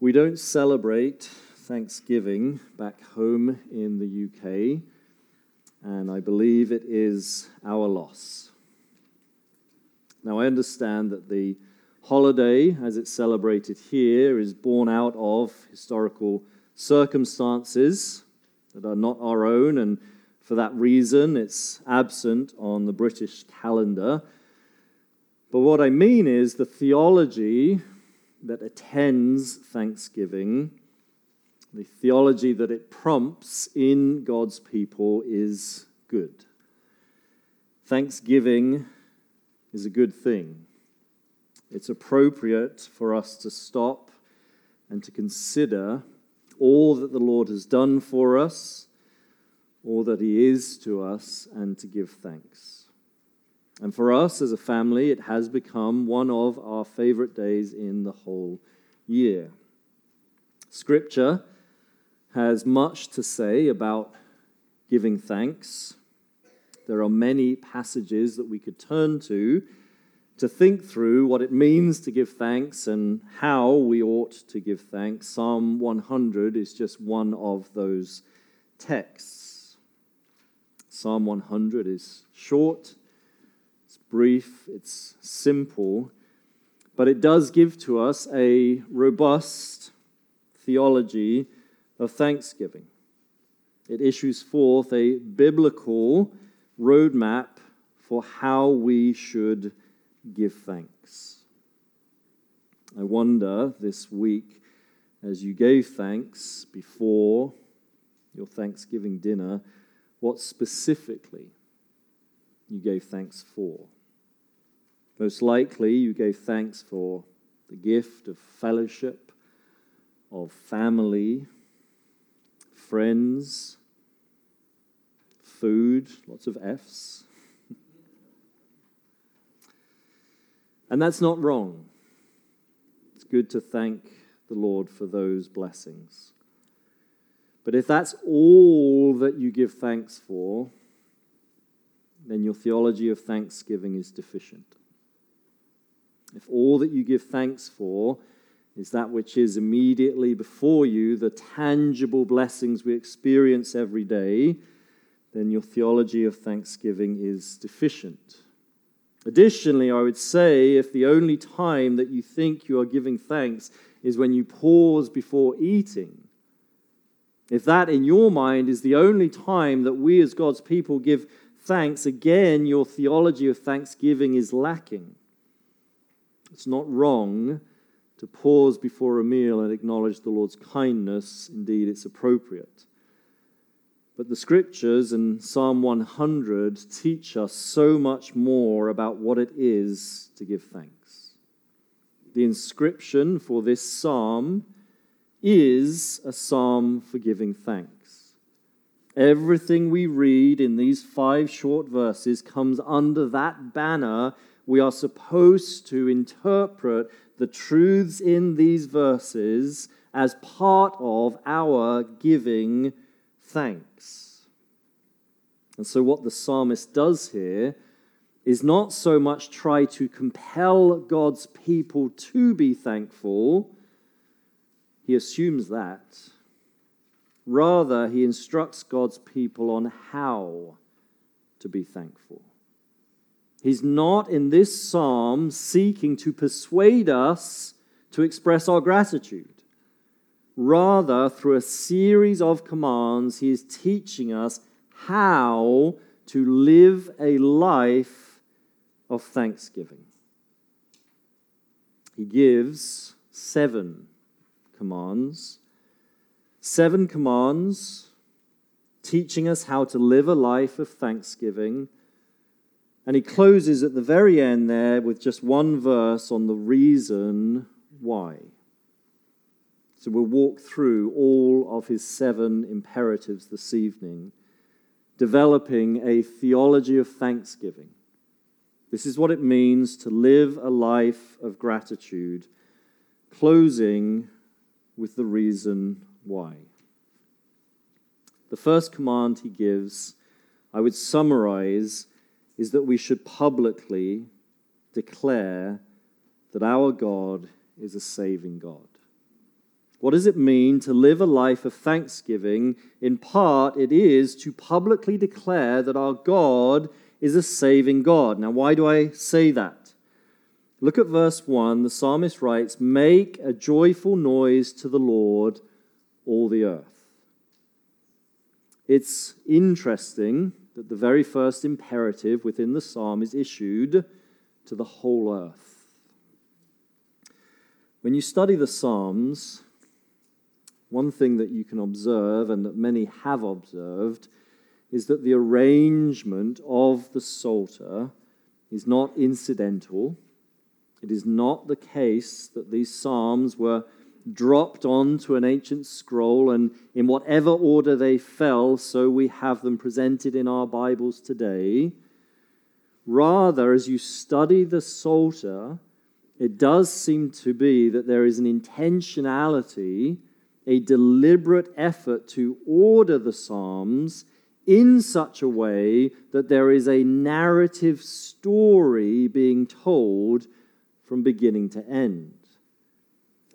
We don't celebrate Thanksgiving back home in the UK, and I believe it is our loss. Now, I understand that the holiday, as it's celebrated here, is born out of historical circumstances that are not our own, and for that reason, it's absent on the British calendar. But what I mean is the theology that attends Thanksgiving, the theology that it prompts in God's people is good. Thanksgiving is a good thing. It's appropriate for us to stop and to consider all that the Lord has done for us, all that He is to us, and to give thanks. And for us as a family, it has become one of our favorite days in the whole year. Scripture has much to say about giving thanks. There are many passages that we could turn to to think through what it means to give thanks and how we ought to give thanks. Psalm 100 is just one of those texts. Psalm 100 is short, brief, it's simple, but it does give to us a robust theology of thanksgiving. It issues forth a biblical roadmap for how we should give thanks. I wonder this week, as you gave thanks before your Thanksgiving dinner, what specifically you gave thanks for. Most likely, you gave thanks for the gift of fellowship, of family, friends, food, lots of F's And that's not wrong. It's good to thank the Lord for those blessings. But if that's all that you give thanks for, then your theology of thanksgiving is deficient. If all that you give thanks for is that which is immediately before you, the tangible blessings we experience every day, then your theology of thanksgiving is deficient. Additionally, I would say if the only time that you think you are giving thanks is when you pause before eating, if that in your mind is the only time that we as God's people give thanks, again, your theology of thanksgiving is lacking. It's not wrong to pause before a meal and acknowledge the Lord's kindness. Indeed, it's appropriate. But the scriptures and Psalm 100 teach us so much more about what it is to give thanks. The inscription for this psalm is a psalm for giving thanks. Everything we read in these five short verses comes under that banner. We are supposed to interpret the truths in these verses as part of our giving thanks. And so, what the psalmist does here is not so much try to compel God's people to be thankful, he assumes that. Rather, he instructs God's people on how to be thankful. He's not in this psalm seeking to persuade us to express our gratitude. Rather, through a series of commands, he is teaching us how to live a life of thanksgiving. He gives seven commands. Seven commands teaching us how to live a life of thanksgiving. And he closes at the very end there with just one verse on the reason why. So we'll walk through all of his seven imperatives this evening, developing a theology of thanksgiving. This is what it means to live a life of gratitude, closing with the reason why. The first command he gives, I would summarize, is that we should publicly declare that our God is a saving God. What does it mean to live a life of thanksgiving? In part, it is to publicly declare that our God is a saving God. Now, why do I say that? Look at verse 1. The psalmist writes, Make a joyful noise to the Lord, all the earth. It's interesting that the very first imperative within the psalm is issued to the whole earth. When you study the Psalms, one thing that you can observe and that many have observed is that the arrangement of the Psalter is not incidental. It is not the case that these Psalms were dropped onto an ancient scroll and in whatever order they fell, so we have them presented in our Bibles today. Rather, as you study the Psalter, it does seem to be that there is an intentionality a deliberate effort to order the Psalms in such a way that there is a narrative story being told from beginning to end.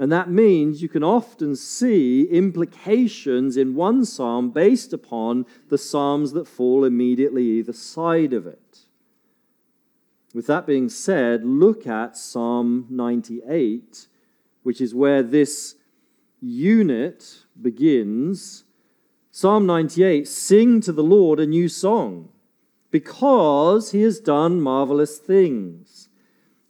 And that means you can often see implications in one psalm based upon the psalms that fall immediately either side of it. With that being said, look at Psalm 98, which is where this unit begins Psalm 98 Sing to the Lord a new song, because he has done marvelous things.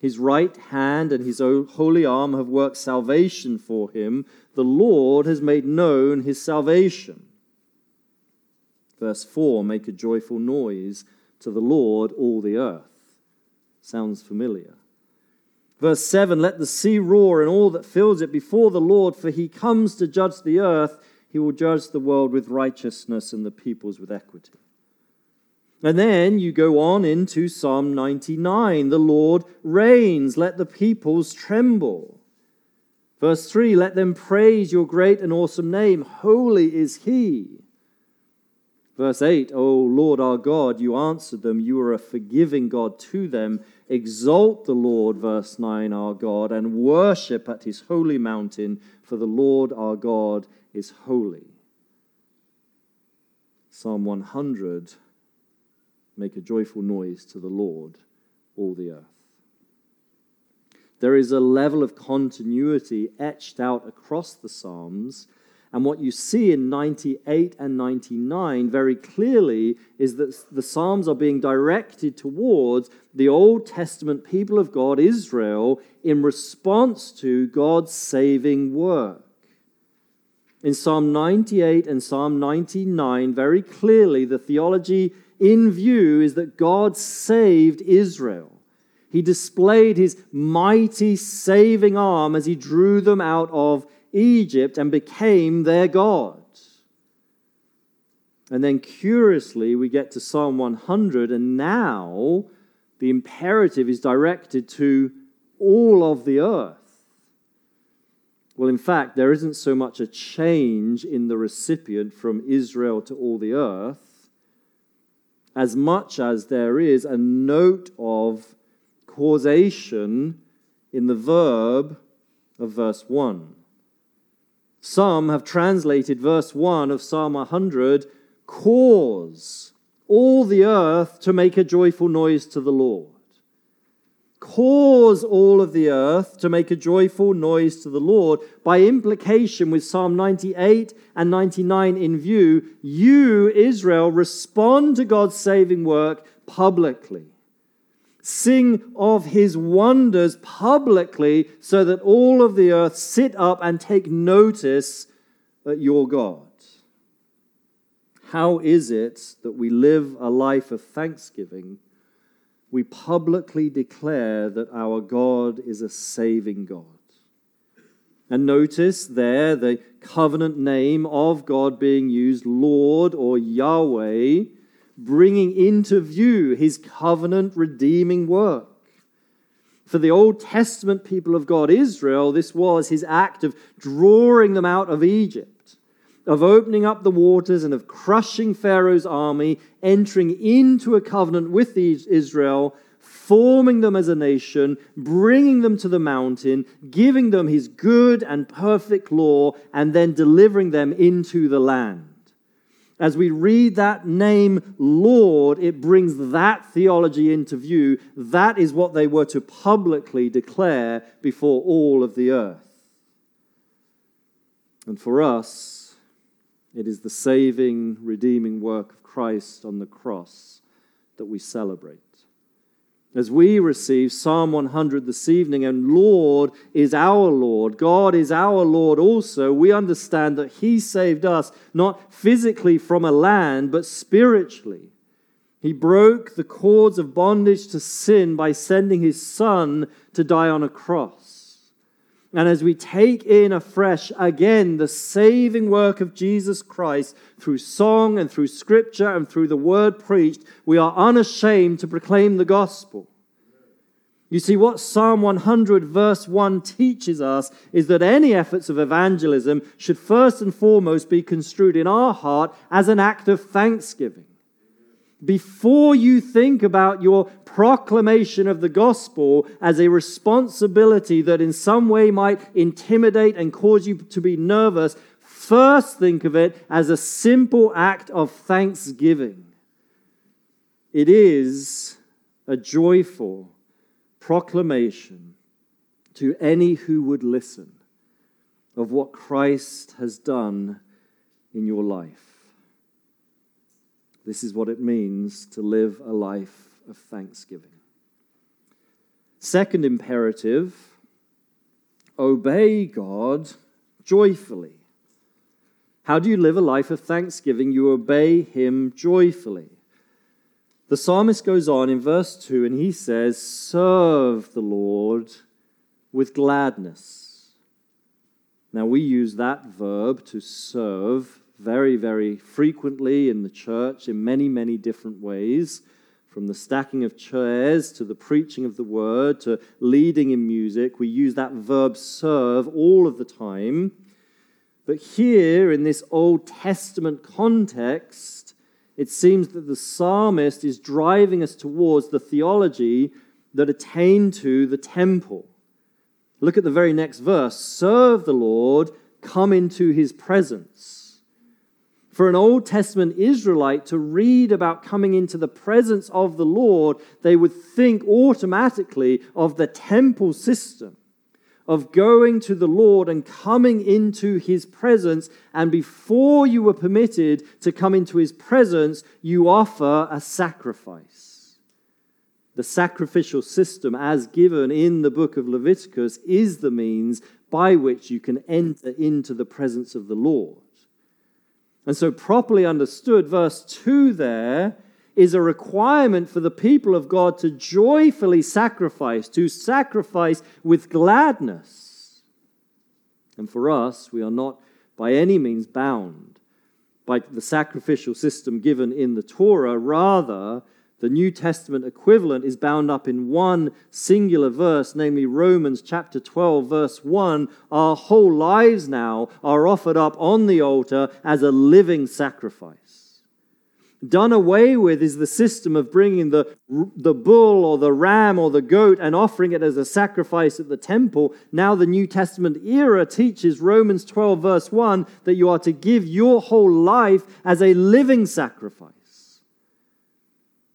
His right hand and his holy arm have worked salvation for him. The Lord has made known his salvation. Verse 4 Make a joyful noise to the Lord, all the earth. Sounds familiar. Verse 7 Let the sea roar and all that fills it before the Lord, for he comes to judge the earth. He will judge the world with righteousness and the peoples with equity. And then you go on into Psalm 99 The Lord reigns, let the peoples tremble. Verse 3 Let them praise your great and awesome name. Holy is he. Verse 8 O Lord our God, you answered them. You are a forgiving God to them Exalt the Lord, verse 9, our God, and worship at his holy mountain, for the Lord our God is holy. Psalm 100 Make a joyful noise to the Lord, all the earth. There is a level of continuity etched out across the Psalms and what you see in 98 and 99 very clearly is that the Psalms are being directed towards the Old Testament people of God, Israel, in response to God's saving work. In Psalm 98 and Psalm 99, very clearly, the theology in view is that God saved Israel. He displayed his mighty saving arm as he drew them out of Egypt and became their God. And then curiously, we get to Psalm 100, and now the imperative is directed to all of the earth. Well, in fact, there isn't so much a change in the recipient from Israel to all the earth, as much as there is a note of causation in the verb of verse 1. Some have translated verse 1 of Psalm 100 cause all the earth to make a joyful noise to the Lord. Cause all of the earth to make a joyful noise to the Lord. By implication, with Psalm 98 and 99 in view, you, Israel, respond to God's saving work publicly. Sing of his wonders publicly so that all of the earth sit up and take notice at your God. How is it that we live a life of thanksgiving? We publicly declare that our God is a saving God. And notice there the covenant name of God being used, Lord or Yahweh bringing into view his covenant redeeming work. For the Old Testament people of God, Israel, this was his act of drawing them out of Egypt, of opening up the waters and of crushing Pharaoh's army, entering into a covenant with Israel forming them as a nation, bringing them to the mountain, giving them his good and perfect law, and then delivering them into the land. As we read that name, Lord, it brings that theology into view. That is what they were to publicly declare before all of the earth. And for us, it is the saving, redeeming work of Christ on the cross that we celebrate. As we receive Psalm 100 this evening, and Lord is our Lord, God is our Lord also, we understand that He saved us not physically from a land, but spiritually. He broke the cords of bondage to sin by sending His Son to die on a cross. And as we take in afresh again the saving work of Jesus Christ through song and through scripture and through the word preached, we are unashamed to proclaim the gospel. You see, what Psalm 100, verse 1 teaches us is that any efforts of evangelism should first and foremost be construed in our heart as an act of thanksgiving before you think about your proclamation of the gospel as a responsibility that in some way might intimidate and cause you to be nervous, first think of it as a simple act of thanksgiving. It is a joyful proclamation to any who would listen of what Christ has done in your life. This is what it means to live a life of thanksgiving. Second imperative obey God joyfully. How do you live a life of thanksgiving? You obey Him joyfully. The psalmist goes on in verse 2 and he says, Serve the Lord with gladness. Now we use that verb to serve very, very frequently in the church in many, many different ways. From the stacking of chairs to the preaching of the word to leading in music, we use that verb serve all of the time. But here, in this Old Testament context, it seems that the psalmist is driving us towards the theology that attained to the temple. Look at the very next verse serve the Lord, come into his presence. For an Old Testament Israelite to read about coming into the presence of the Lord, they would think automatically of the temple system of going to the Lord and coming into his presence. And before you were permitted to come into his presence, you offer a sacrifice. The sacrificial system, as given in the book of Leviticus, is the means by which you can enter into the presence of the Lord. And so, properly understood, verse 2 there is a requirement for the people of God to joyfully sacrifice, to sacrifice with gladness. And for us, we are not by any means bound by the sacrificial system given in the Torah. Rather, the New Testament equivalent is bound up in one singular verse, namely Romans chapter 12, verse 1. Our whole lives now are offered up on the altar as a living sacrifice. Done away with is the system of bringing the, the bull or the ram or the goat and offering it as a sacrifice at the temple. Now, the New Testament era teaches Romans 12, verse 1, that you are to give your whole life as a living sacrifice.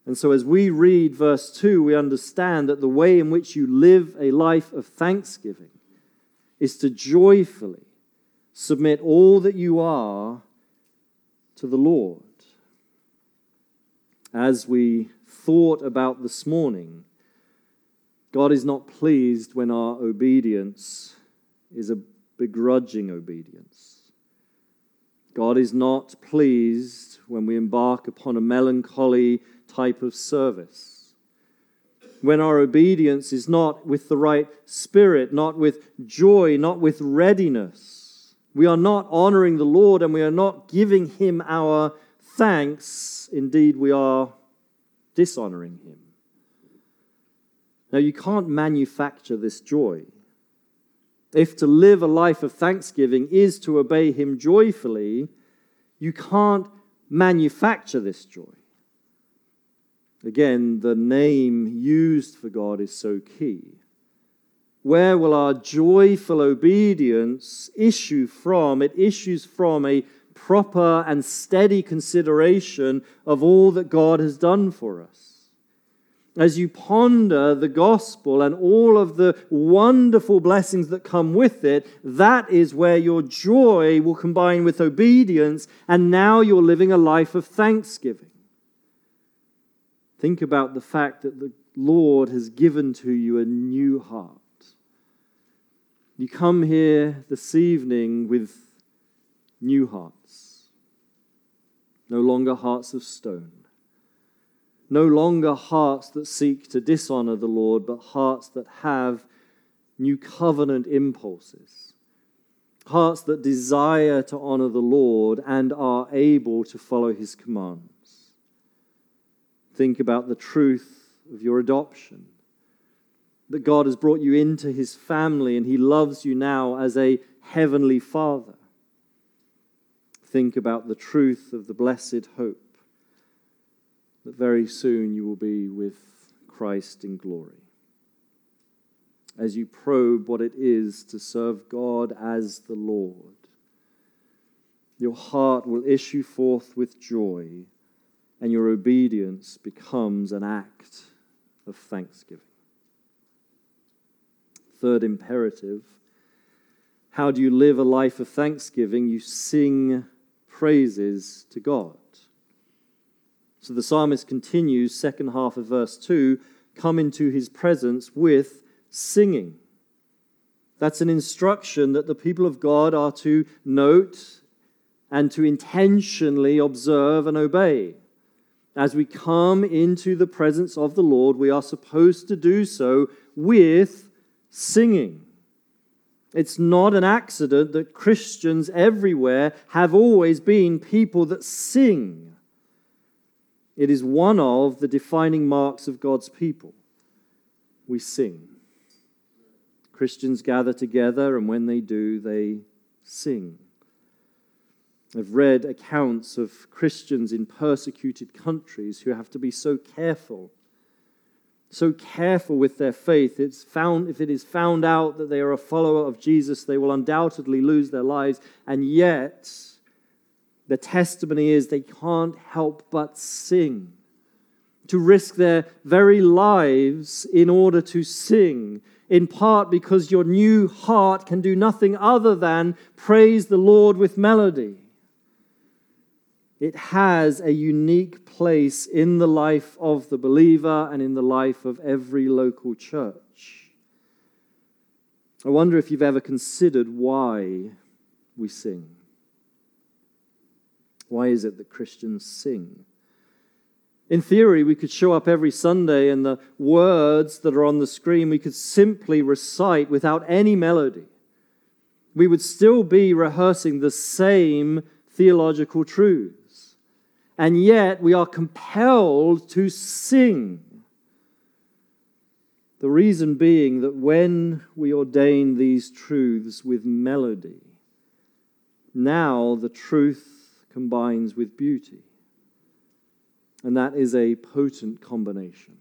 And so, as we read verse 2, we understand that the way in which you live a life of thanksgiving is to joyfully submit all that you are to the Lord. As we thought about this morning, God is not pleased when our obedience is a begrudging obedience. God is not pleased when we embark upon a melancholy type of service. When our obedience is not with the right spirit, not with joy, not with readiness, we are not honoring the Lord and we are not giving Him our thanks. Indeed, we are dishonoring Him. Now, you can't manufacture this joy. If to live a life of thanksgiving is to obey Him joyfully, you can't manufacture this joy. Again, the name used for God is so key. Where will our joyful obedience issue from? It issues from a proper and steady consideration of all that God has done for us as you ponder the gospel and all of the wonderful blessings that come with it, that is where your joy will combine with obedience, and now you're living a life of thanksgiving. Think about the fact that the Lord has given to you a new heart. You come here this evening with new hearts, no longer hearts of stone no longer hearts that seek to dishonor the Lord, but hearts that have new covenant impulses, hearts that desire to honor the Lord and are able to follow his commands. Think about the truth of your adoption. That God has brought you into his family and he loves you now as a heavenly father. Think about the truth of the blessed hope that very soon you will be with Christ in glory. As you probe what it is to serve God as the Lord, your heart will issue forth with joy, and your obedience becomes an act of thanksgiving. Third imperative how do you live a life of thanksgiving? You sing praises to God. So the psalmist continues, second half of verse 2 come into his presence with singing. That's an instruction that the people of God are to note and to intentionally observe and obey. As we come into the presence of the Lord, we are supposed to do so with singing. It's not an accident that Christians everywhere have always been people that sing. It is one of the defining marks of God's people. We sing. Christians gather together, and when they do, they sing. I've read accounts of Christians in persecuted countries who have to be so careful, so careful with their faith. It's found, if it is found out that they are a follower of Jesus, they will undoubtedly lose their lives. And yet, the testimony is they can't help but sing, to risk their very lives in order to sing, in part because your new heart can do nothing other than praise the Lord with melody. It has a unique place in the life of the believer and in the life of every local church. I wonder if you've ever considered why we sing. Why is it that Christians sing? In theory, we could show up every Sunday and the words that are on the screen we could simply recite without any melody. We would still be rehearsing the same theological truths. And yet, we are compelled to sing. The reason being that when we ordain these truths with melody, now the truth combines with beauty. And that is a potent combination.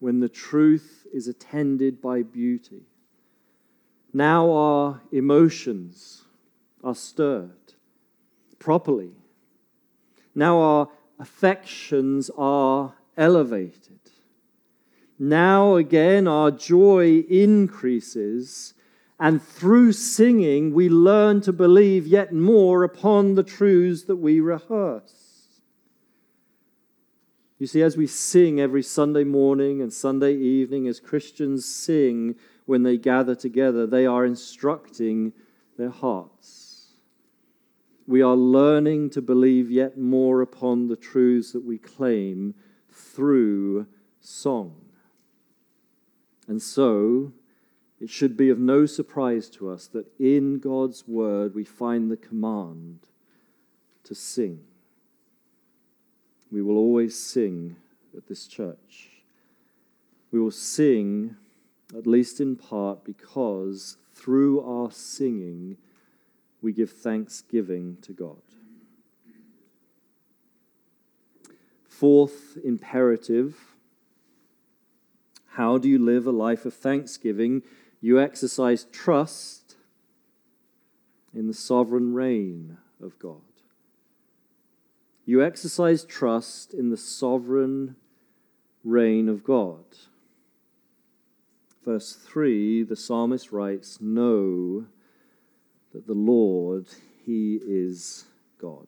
When the truth is attended by beauty, now our emotions are stirred properly. Now our affections are elevated. Now again, our joy increases and through singing, we learn to believe yet more upon the truths that we rehearse. You see, as we sing every Sunday morning and Sunday evening, as Christians sing when they gather together, they are instructing their hearts. We are learning to believe yet more upon the truths that we claim through song. And so, it should be of no surprise to us that in God's word we find the command to sing. We will always sing at this church. We will sing, at least in part, because through our singing we give thanksgiving to God. fourth imperative how do you live a life of thanksgiving? You exercise trust in the sovereign reign of God. You exercise trust in the sovereign reign of God. Verse 3, the psalmist writes, Know that the Lord, He is God.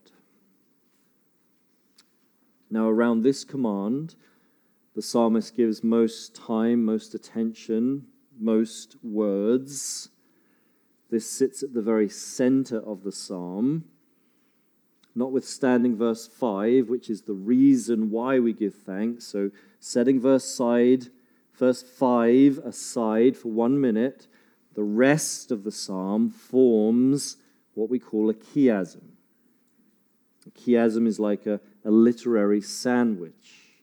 Now, around this command, the psalmist gives most time, most attention, most words. This sits at the very center of the psalm. Notwithstanding verse 5, which is the reason why we give thanks. So, setting verse side, verse 5 aside for one minute, the rest of the psalm forms what we call a chiasm. A chiasm is like a, a literary sandwich.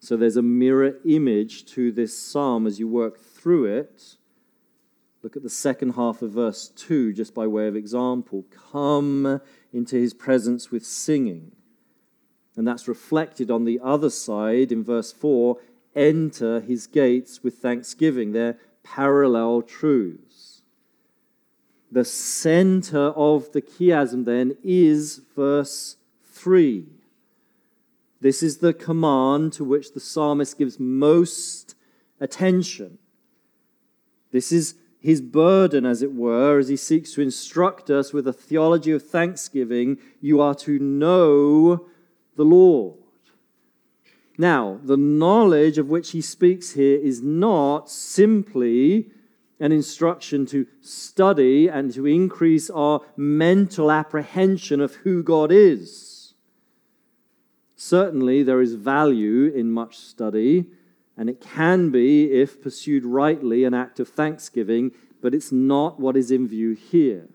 So there's a mirror image to this psalm as you work through it. Look at the second half of verse 2, just by way of example. Come into his presence with singing. And that's reflected on the other side in verse 4 enter his gates with thanksgiving. They're parallel truths. The center of the chiasm then is verse 3. This is the command to which the psalmist gives most attention. This is his burden, as it were, as he seeks to instruct us with a theology of thanksgiving. You are to know the Lord. Now, the knowledge of which he speaks here is not simply an instruction to study and to increase our mental apprehension of who God is. Certainly, there is value in much study, and it can be, if pursued rightly, an act of thanksgiving, but it's not what is in view here.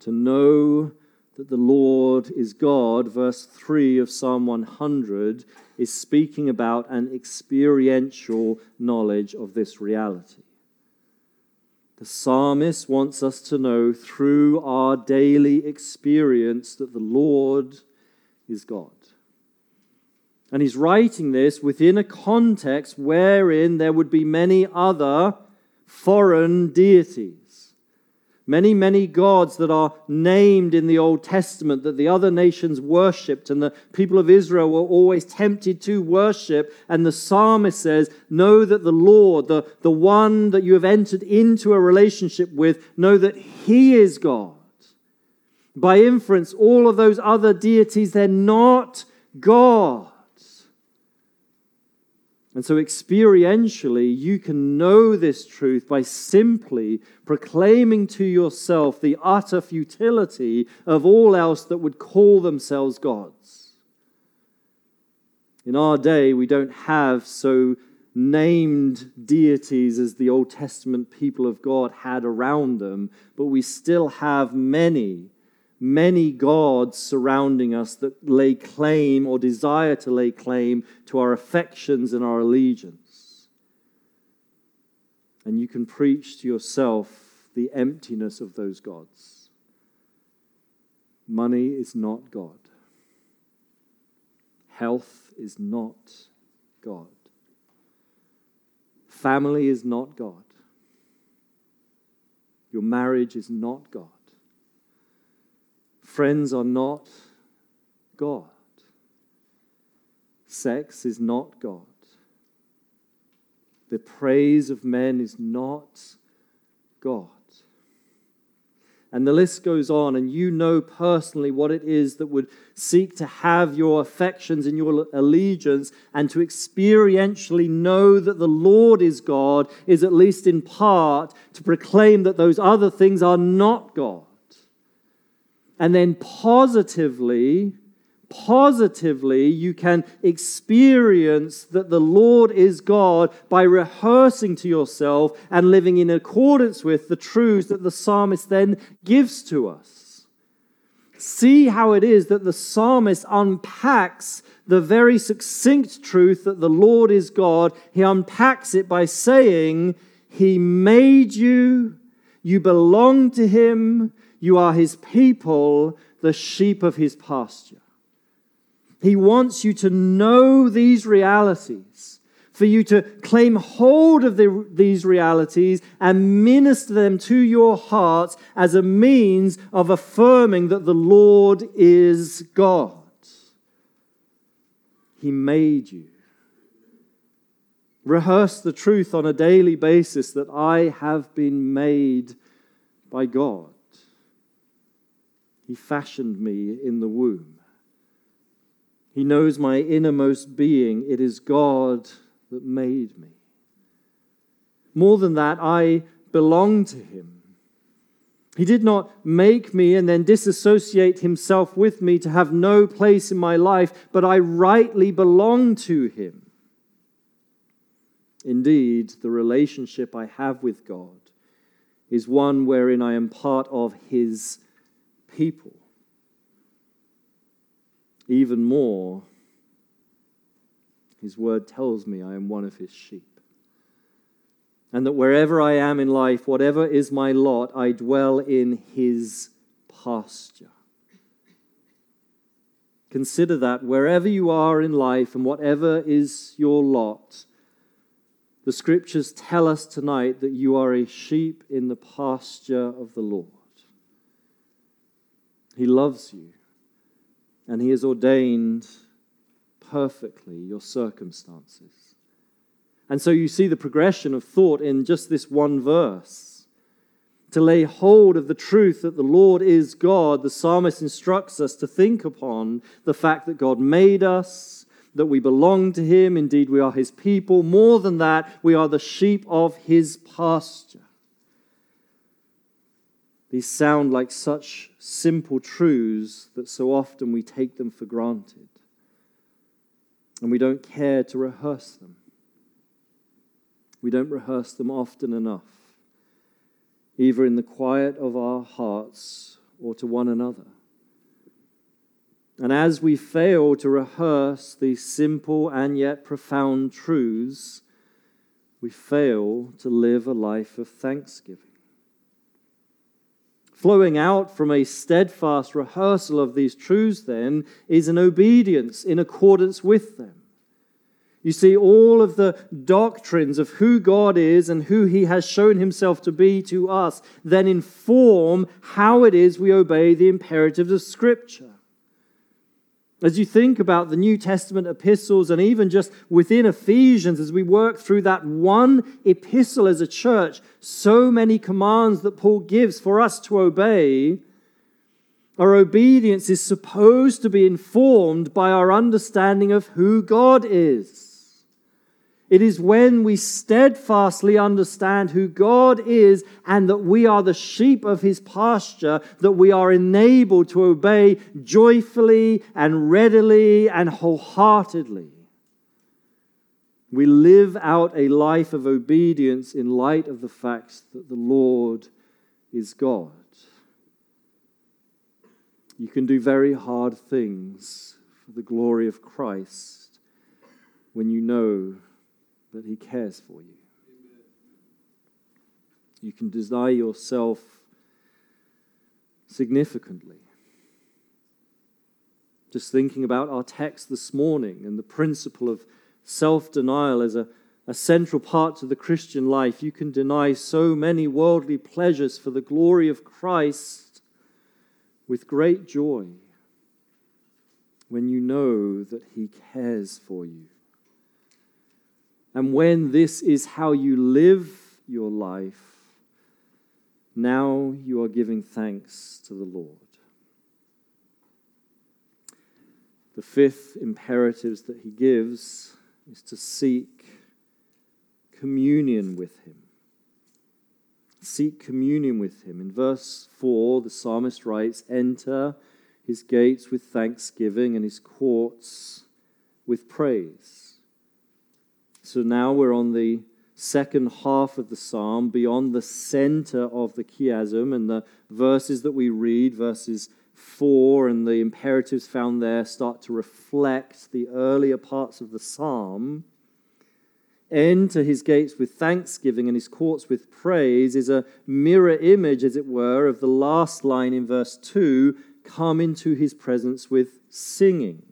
To know that the Lord is God, verse 3 of Psalm 100, is speaking about an experiential knowledge of this reality. The psalmist wants us to know through our daily experience that the Lord is God. And he's writing this within a context wherein there would be many other foreign deities. Many, many gods that are named in the Old Testament that the other nations worshipped, and the people of Israel were always tempted to worship. And the psalmist says, Know that the Lord, the, the one that you have entered into a relationship with, know that He is God. By inference, all of those other deities, they're not gods. And so, experientially, you can know this truth by simply proclaiming to yourself the utter futility of all else that would call themselves gods. In our day, we don't have so named deities as the Old Testament people of God had around them, but we still have many many gods surrounding us that lay claim or desire to lay claim to our affections and our allegiance. And you can preach to yourself the emptiness of those gods. Money is not God. Health is not God. Family is not God. Your marriage is not God. Friends are not God. Sex is not God. The praise of men is not God. And the list goes on, and you know personally what it is that would seek to have your affections and your allegiance and to experientially know that the Lord is God is at least in part to proclaim that those other things are not God and then positively, positively, you can experience that the Lord is God by rehearsing to yourself and living in accordance with the truths that the psalmist then gives to us. See how it is that the psalmist unpacks the very succinct truth that the Lord is God. He unpacks it by saying, He made you, you belong to Him, you are his people, the sheep of his pasture. He wants you to know these realities, for you to claim hold of the, these realities and minister them to your hearts as a means of affirming that the Lord is God. He made you. Rehearse the truth on a daily basis that I have been made by God. He fashioned me in the womb. He knows my innermost being. It is God that made me. More than that, I belong to Him. He did not make me and then disassociate Himself with me to have no place in my life, but I rightly belong to Him. Indeed, the relationship I have with God is one wherein I am part of His people. Even more, His word tells me I am one of His sheep. And that wherever I am in life, whatever is my lot, I dwell in His pasture. Consider that wherever you are in life and whatever is your lot, the scriptures tell us tonight that you are a sheep in the pasture of the Lord. He loves you, and He has ordained perfectly your circumstances. And so you see the progression of thought in just this one verse. To lay hold of the truth that the Lord is God, the psalmist instructs us to think upon the fact that God made us, that we belong to him. Indeed, we are his people. More than that, we are the sheep of his pasture. These sound like such simple truths that so often we take them for granted. And we don't care to rehearse them. We don't rehearse them often enough, either in the quiet of our hearts or to one another. And as we fail to rehearse these simple and yet profound truths, we fail to live a life of thanksgiving. Flowing out from a steadfast rehearsal of these truths, then, is an obedience in accordance with them. You see, all of the doctrines of who God is and who He has shown Himself to be to us then inform how it is we obey the imperatives of Scripture. As you think about the New Testament epistles and even just within Ephesians, as we work through that one epistle as a church, so many commands that Paul gives for us to obey, our obedience is supposed to be informed by our understanding of who God is. It is when we steadfastly understand who God is and that we are the sheep of his pasture that we are enabled to obey joyfully and readily and wholeheartedly. We live out a life of obedience in light of the fact that the Lord is God. You can do very hard things for the glory of Christ when you know that He cares for you. You can desire yourself significantly. Just thinking about our text this morning and the principle of self denial as a, a central part to the Christian life, you can deny so many worldly pleasures for the glory of Christ with great joy when you know that He cares for you. And when this is how you live your life, now you are giving thanks to the Lord. The fifth imperative that he gives is to seek communion with him. Seek communion with him. In verse 4, the psalmist writes, Enter his gates with thanksgiving and his courts with praise. So now we're on the second half of the psalm, beyond the center of the chiasm, and the verses that we read, verses 4 and the imperatives found there, start to reflect the earlier parts of the psalm. Enter his gates with thanksgiving and his courts with praise is a mirror image, as it were, of the last line in verse 2 come into his presence with singing.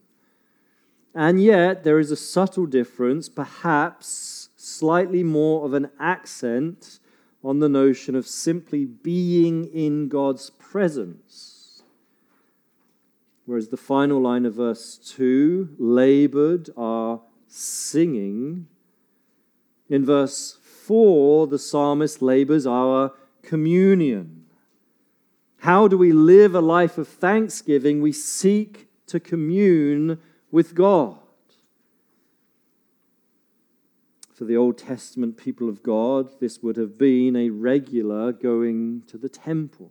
And yet, there is a subtle difference, perhaps slightly more of an accent on the notion of simply being in God's presence. Whereas the final line of verse 2, labored, are singing. In verse 4, the psalmist labors our communion. How do we live a life of thanksgiving? We seek to commune with God. For the Old Testament people of God, this would have been a regular going to the temple.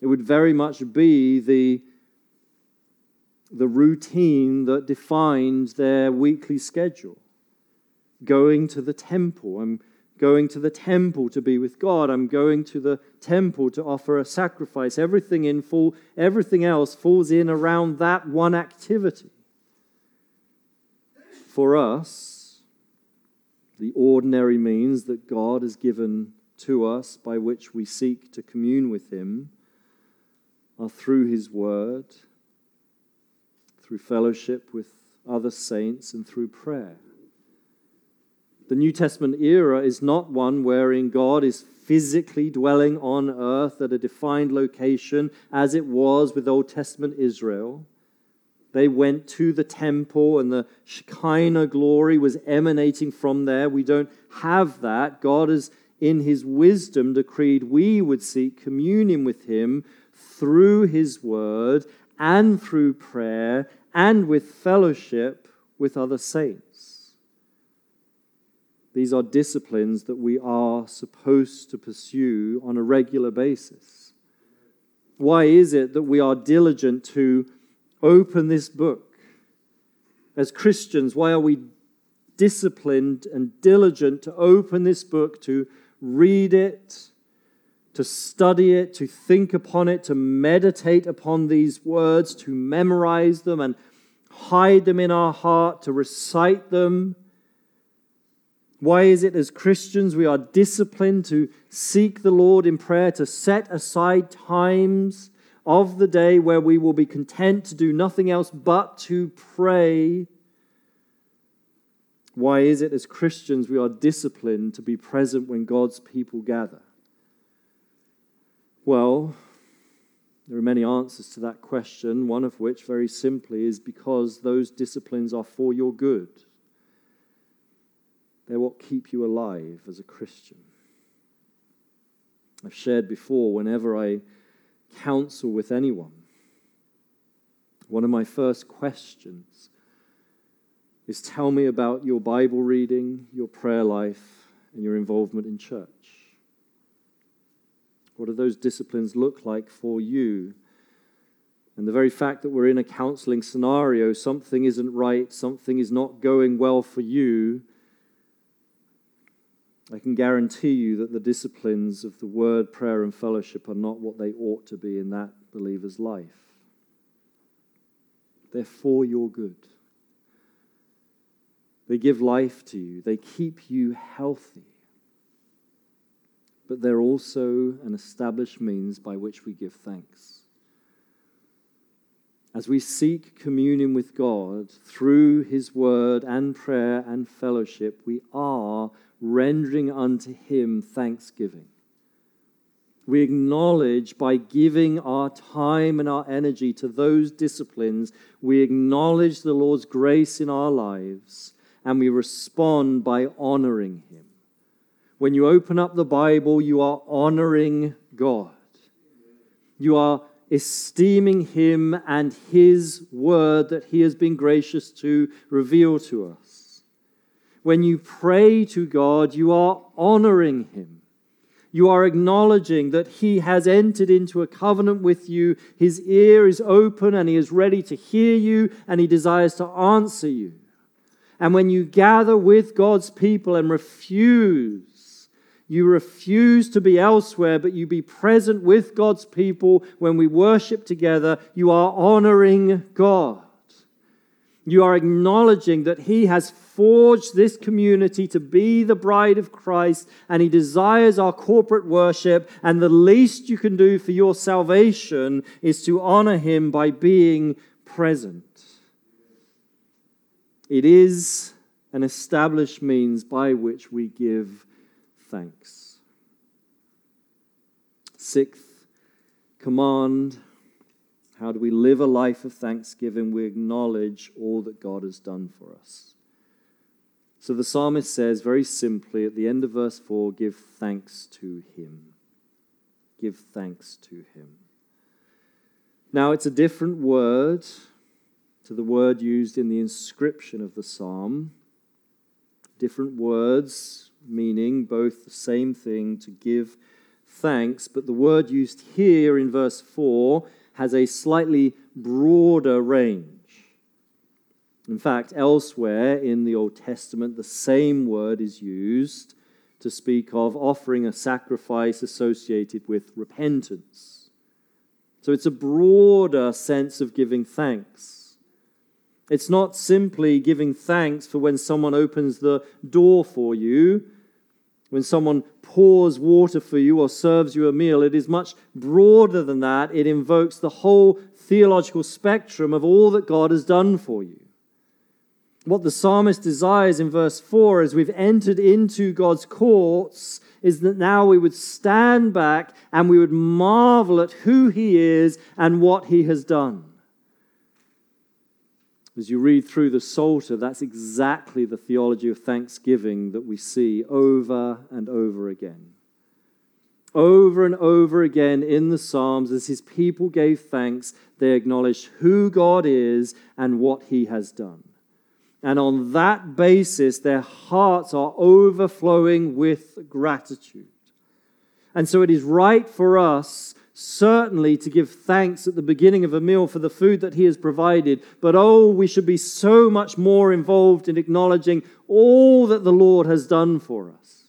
It would very much be the, the routine that defined their weekly schedule. Going to the temple. I'm going to the temple to be with God. I'm going to the temple to offer a sacrifice. Everything in full, everything else falls in around that one activity. For us, the ordinary means that God has given to us by which we seek to commune with Him are through His Word, through fellowship with other saints, and through prayer. The New Testament era is not one wherein God is physically dwelling on earth at a defined location as it was with Old Testament Israel. They went to the temple and the Shekinah glory was emanating from there. We don't have that. God has, in his wisdom, decreed we would seek communion with him through his word and through prayer and with fellowship with other saints. These are disciplines that we are supposed to pursue on a regular basis. Why is it that we are diligent to open this book. As Christians, why are we disciplined and diligent to open this book, to read it, to study it, to think upon it, to meditate upon these words, to memorize them and hide them in our heart, to recite them? Why is it as Christians we are disciplined to seek the Lord in prayer, to set aside times of the day where we will be content to do nothing else but to pray. Why is it as Christians we are disciplined to be present when God's people gather? Well, there are many answers to that question, one of which, very simply, is because those disciplines are for your good. They're what keep you alive as a Christian. I've shared before, whenever I counsel with anyone, one of my first questions is tell me about your Bible reading, your prayer life, and your involvement in church. What do those disciplines look like for you? And the very fact that we're in a counseling scenario, something isn't right, something is not going well for you, I can guarantee you that the disciplines of the word, prayer, and fellowship are not what they ought to be in that believer's life. They're for your good. They give life to you, they keep you healthy. But they're also an established means by which we give thanks. As we seek communion with God through His Word and prayer and fellowship, we are rendering unto him thanksgiving. We acknowledge by giving our time and our energy to those disciplines, we acknowledge the Lord's grace in our lives and we respond by honoring him. When you open up the Bible, you are honoring God. You are esteeming him and his word that he has been gracious to reveal to us. When you pray to God, you are honoring Him. You are acknowledging that He has entered into a covenant with you. His ear is open and He is ready to hear you and He desires to answer you. And when you gather with God's people and refuse, you refuse to be elsewhere, but you be present with God's people when we worship together, you are honoring God. You are acknowledging that He has forged this community to be the bride of Christ, and He desires our corporate worship. And the least you can do for your salvation is to honor Him by being present. It is an established means by which we give thanks. Sixth command how do we live a life of thanksgiving? We acknowledge all that God has done for us. So the psalmist says very simply at the end of verse 4 give thanks to him. Give thanks to him. Now, it's a different word to the word used in the inscription of the psalm. Different words meaning both the same thing to give thanks, but the word used here in verse 4 has a slightly broader range. In fact, elsewhere in the Old Testament, the same word is used to speak of offering a sacrifice associated with repentance. So it's a broader sense of giving thanks. It's not simply giving thanks for when someone opens the door for you, when someone pours water for you or serves you a meal. It is much broader than that. It invokes the whole theological spectrum of all that God has done for you. What the psalmist desires in verse 4 as we've entered into God's courts is that now we would stand back and we would marvel at who he is and what he has done. As you read through the Psalter, that's exactly the theology of thanksgiving that we see over and over again. Over and over again in the Psalms, as his people gave thanks, they acknowledged who God is and what he has done. And on that basis, their hearts are overflowing with gratitude. And so it is right for us, certainly, to give thanks at the beginning of a meal for the food that He has provided. But oh, we should be so much more involved in acknowledging all that the Lord has done for us.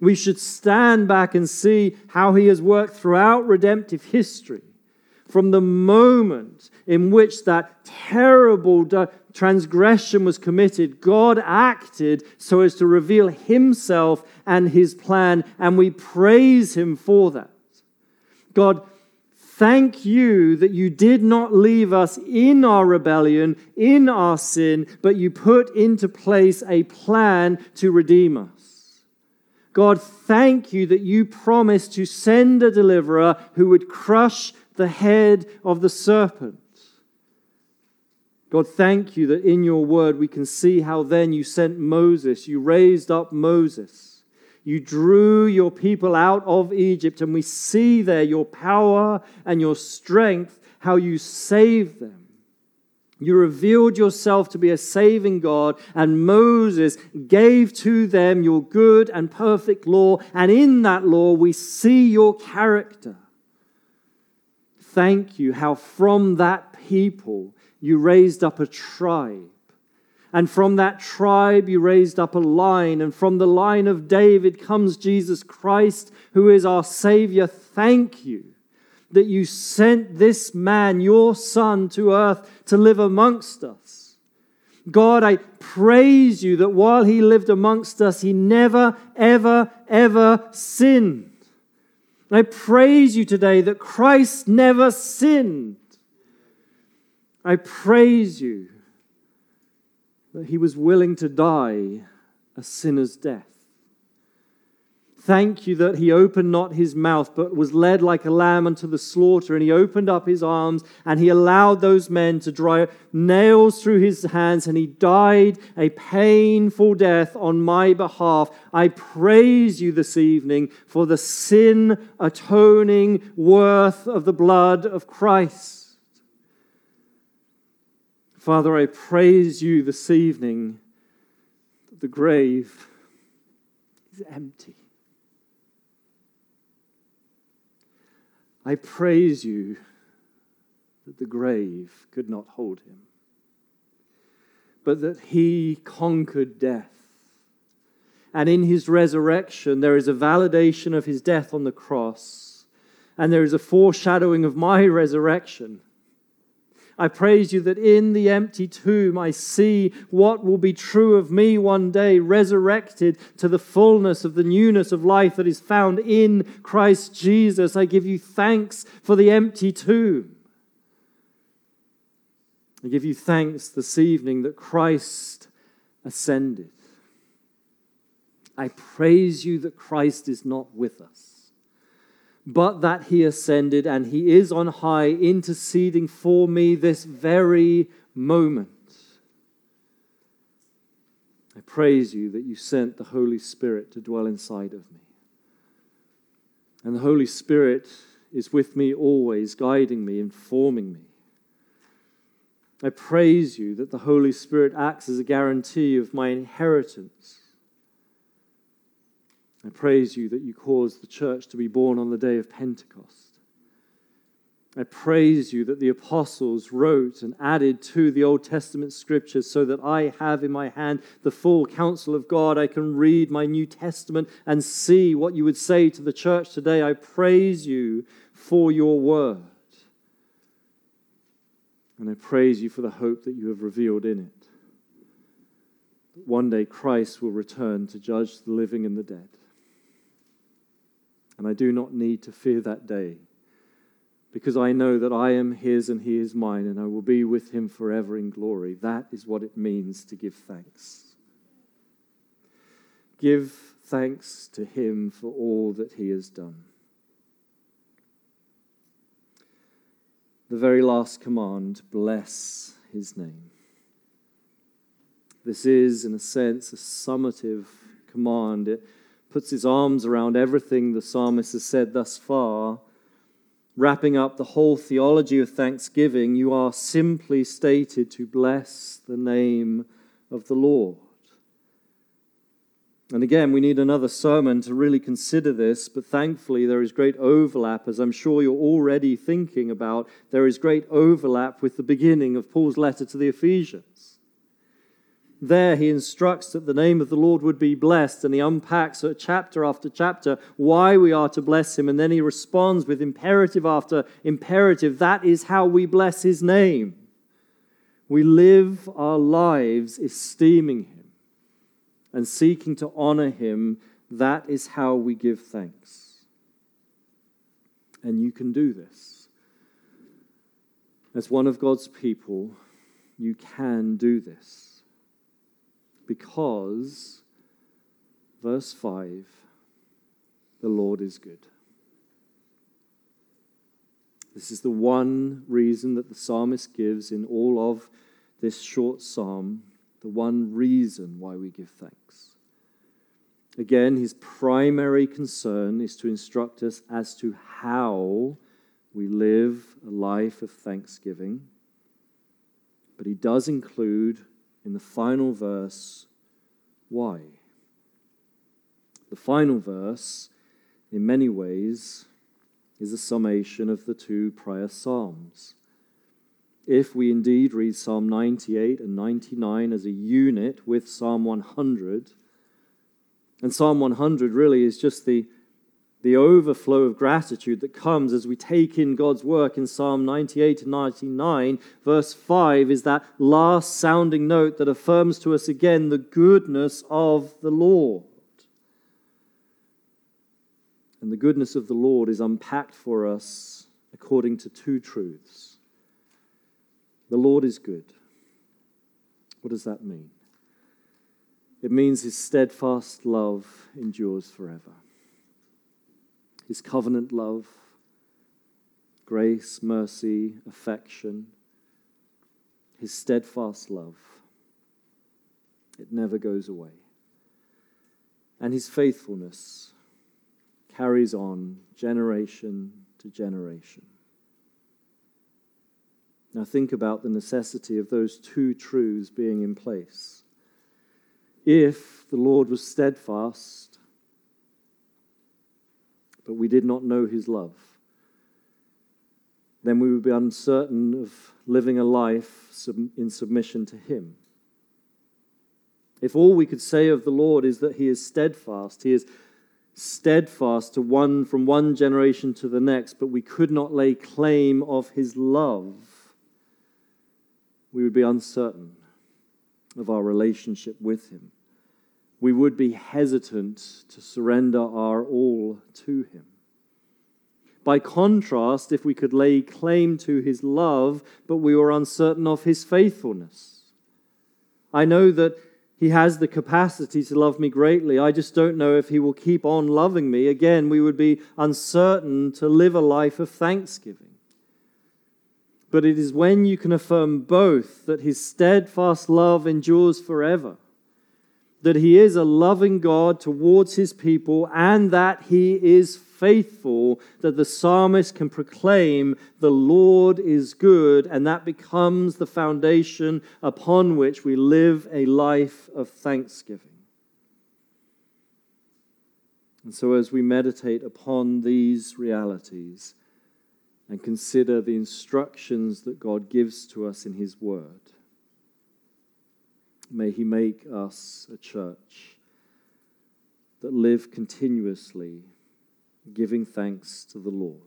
We should stand back and see how He has worked throughout redemptive history from the moment in which that terrible transgression was committed, God acted so as to reveal himself and his plan, and we praise him for that. God, thank you that you did not leave us in our rebellion, in our sin, but you put into place a plan to redeem us. God, thank you that you promised to send a deliverer who would crush the head of the serpent. God, thank you that in your word we can see how then you sent Moses, you raised up Moses. You drew your people out of Egypt, and we see there your power and your strength, how you saved them. You revealed yourself to be a saving God, and Moses gave to them your good and perfect law, and in that law we see your character. Thank you how from that people you raised up a tribe. And from that tribe, you raised up a line. And from the line of David comes Jesus Christ, who is our Savior. Thank you that you sent this man, your Son, to earth to live amongst us. God, I praise you that while he lived amongst us, he never, ever, ever sinned. I praise you today that Christ never sinned. I praise you that he was willing to die a sinner's death. Thank you that he opened not his mouth, but was led like a lamb unto the slaughter. And he opened up his arms and he allowed those men to drive nails through his hands, and he died a painful death on my behalf. I praise you this evening for the sin atoning worth of the blood of Christ. Father, I praise you this evening that the grave is empty. I praise you that the grave could not hold him, but that he conquered death. And in his resurrection, there is a validation of his death on the cross, and there is a foreshadowing of my resurrection I praise you that in the empty tomb I see what will be true of me one day, resurrected to the fullness of the newness of life that is found in Christ Jesus. I give you thanks for the empty tomb. I give you thanks this evening that Christ ascended. I praise you that Christ is not with us, but that he ascended and he is on high, interceding for me this very moment. I praise you that you sent the Holy Spirit to dwell inside of me. And the Holy Spirit is with me always, guiding me, informing me. I praise you that the Holy Spirit acts as a guarantee of my inheritance. I praise you that you caused the church to be born on the day of Pentecost. I praise you that the apostles wrote and added to the Old Testament scriptures so that I have in my hand the full counsel of God. I can read my New Testament and see what you would say to the church today. I praise you for your word. And I praise you for the hope that you have revealed in it. One day Christ will return to judge the living and the dead. And I do not need to fear that day because I know that I am his and he is mine, and I will be with him forever in glory. That is what it means to give thanks. Give thanks to him for all that he has done. The very last command bless his name. This is, in a sense, a summative command. It puts his arms around everything the psalmist has said thus far wrapping up the whole theology of thanksgiving, you are simply stated to bless the name of the Lord. And again, we need another sermon to really consider this, but thankfully there is great overlap, as I'm sure you're already thinking about. There is great overlap with the beginning of Paul's letter to the Ephesians. There, he instructs that the name of the Lord would be blessed, and he unpacks chapter after chapter why we are to bless him, and then he responds with imperative after imperative. That is how we bless his name. We live our lives esteeming him and seeking to honor him. That is how we give thanks. And you can do this. As one of God's people, you can do this because, verse 5, the Lord is good. This is the one reason that the psalmist gives in all of this short psalm, the one reason why we give thanks. Again, his primary concern is to instruct us as to how we live a life of thanksgiving. But he does include in the final verse why. The final verse, in many ways, is a summation of the two prior Psalms. If we indeed read Psalm 98 and 99 as a unit with Psalm 100, and Psalm 100 really is just the the overflow of gratitude that comes as we take in God's work in Psalm 98 to 99. Verse 5 is that last sounding note that affirms to us again the goodness of the Lord. And the goodness of the Lord is unpacked for us according to two truths. The Lord is good. What does that mean? It means his steadfast love endures forever his covenant love, grace, mercy, affection, his steadfast love. It never goes away. And his faithfulness carries on generation to generation. Now, think about the necessity of those two truths being in place. If the Lord was steadfast, but we did not know his love, then we would be uncertain of living a life in submission to him. If all we could say of the Lord is that he is steadfast, he is steadfast to one from one generation to the next, but we could not lay claim of his love, we would be uncertain of our relationship with him we would be hesitant to surrender our all to Him. By contrast, if we could lay claim to his love, but we were uncertain of his faithfulness. I know that he has the capacity to love me greatly. I just don't know if he will keep on loving me. Again, we would be uncertain to live a life of thanksgiving. But it is when you can affirm both that his steadfast love endures forever, that he is a loving God towards his people, and that he is faithful, that the psalmist can proclaim, The Lord is good, and that becomes the foundation upon which we live a life of thanksgiving. And so, as we meditate upon these realities, and consider the instructions that God gives to us in His Word. May He make us a church that live continuously giving thanks to the Lord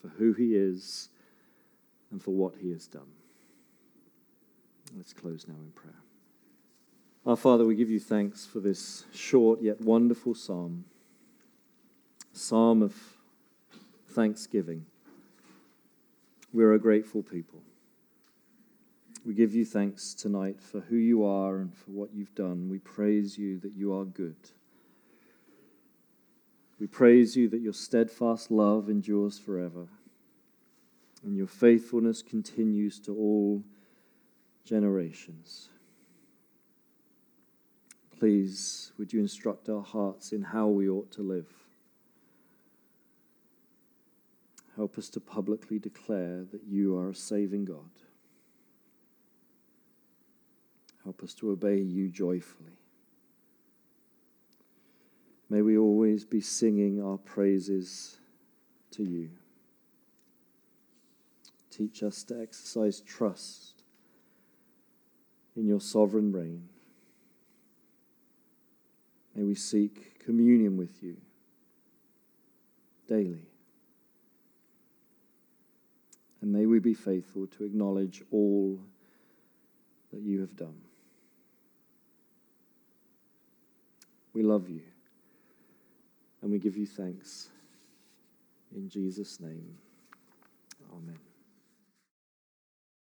for who He is and for what He has done. Let's close now in prayer. Our Father, we give you thanks for this short yet wonderful psalm, psalm of thanksgiving. We're a grateful people. We give you thanks tonight for who you are and for what you've done. We praise you that you are good. We praise you that your steadfast love endures forever and your faithfulness continues to all generations. Please, would you instruct our hearts in how we ought to live? Help us to publicly declare that you are a saving God. Help us to obey you joyfully. May we always be singing our praises to you. Teach us to exercise trust in your sovereign reign. May we seek communion with you daily. And may we be faithful to acknowledge all that you have done. We love you and we give you thanks. In Jesus' name, amen.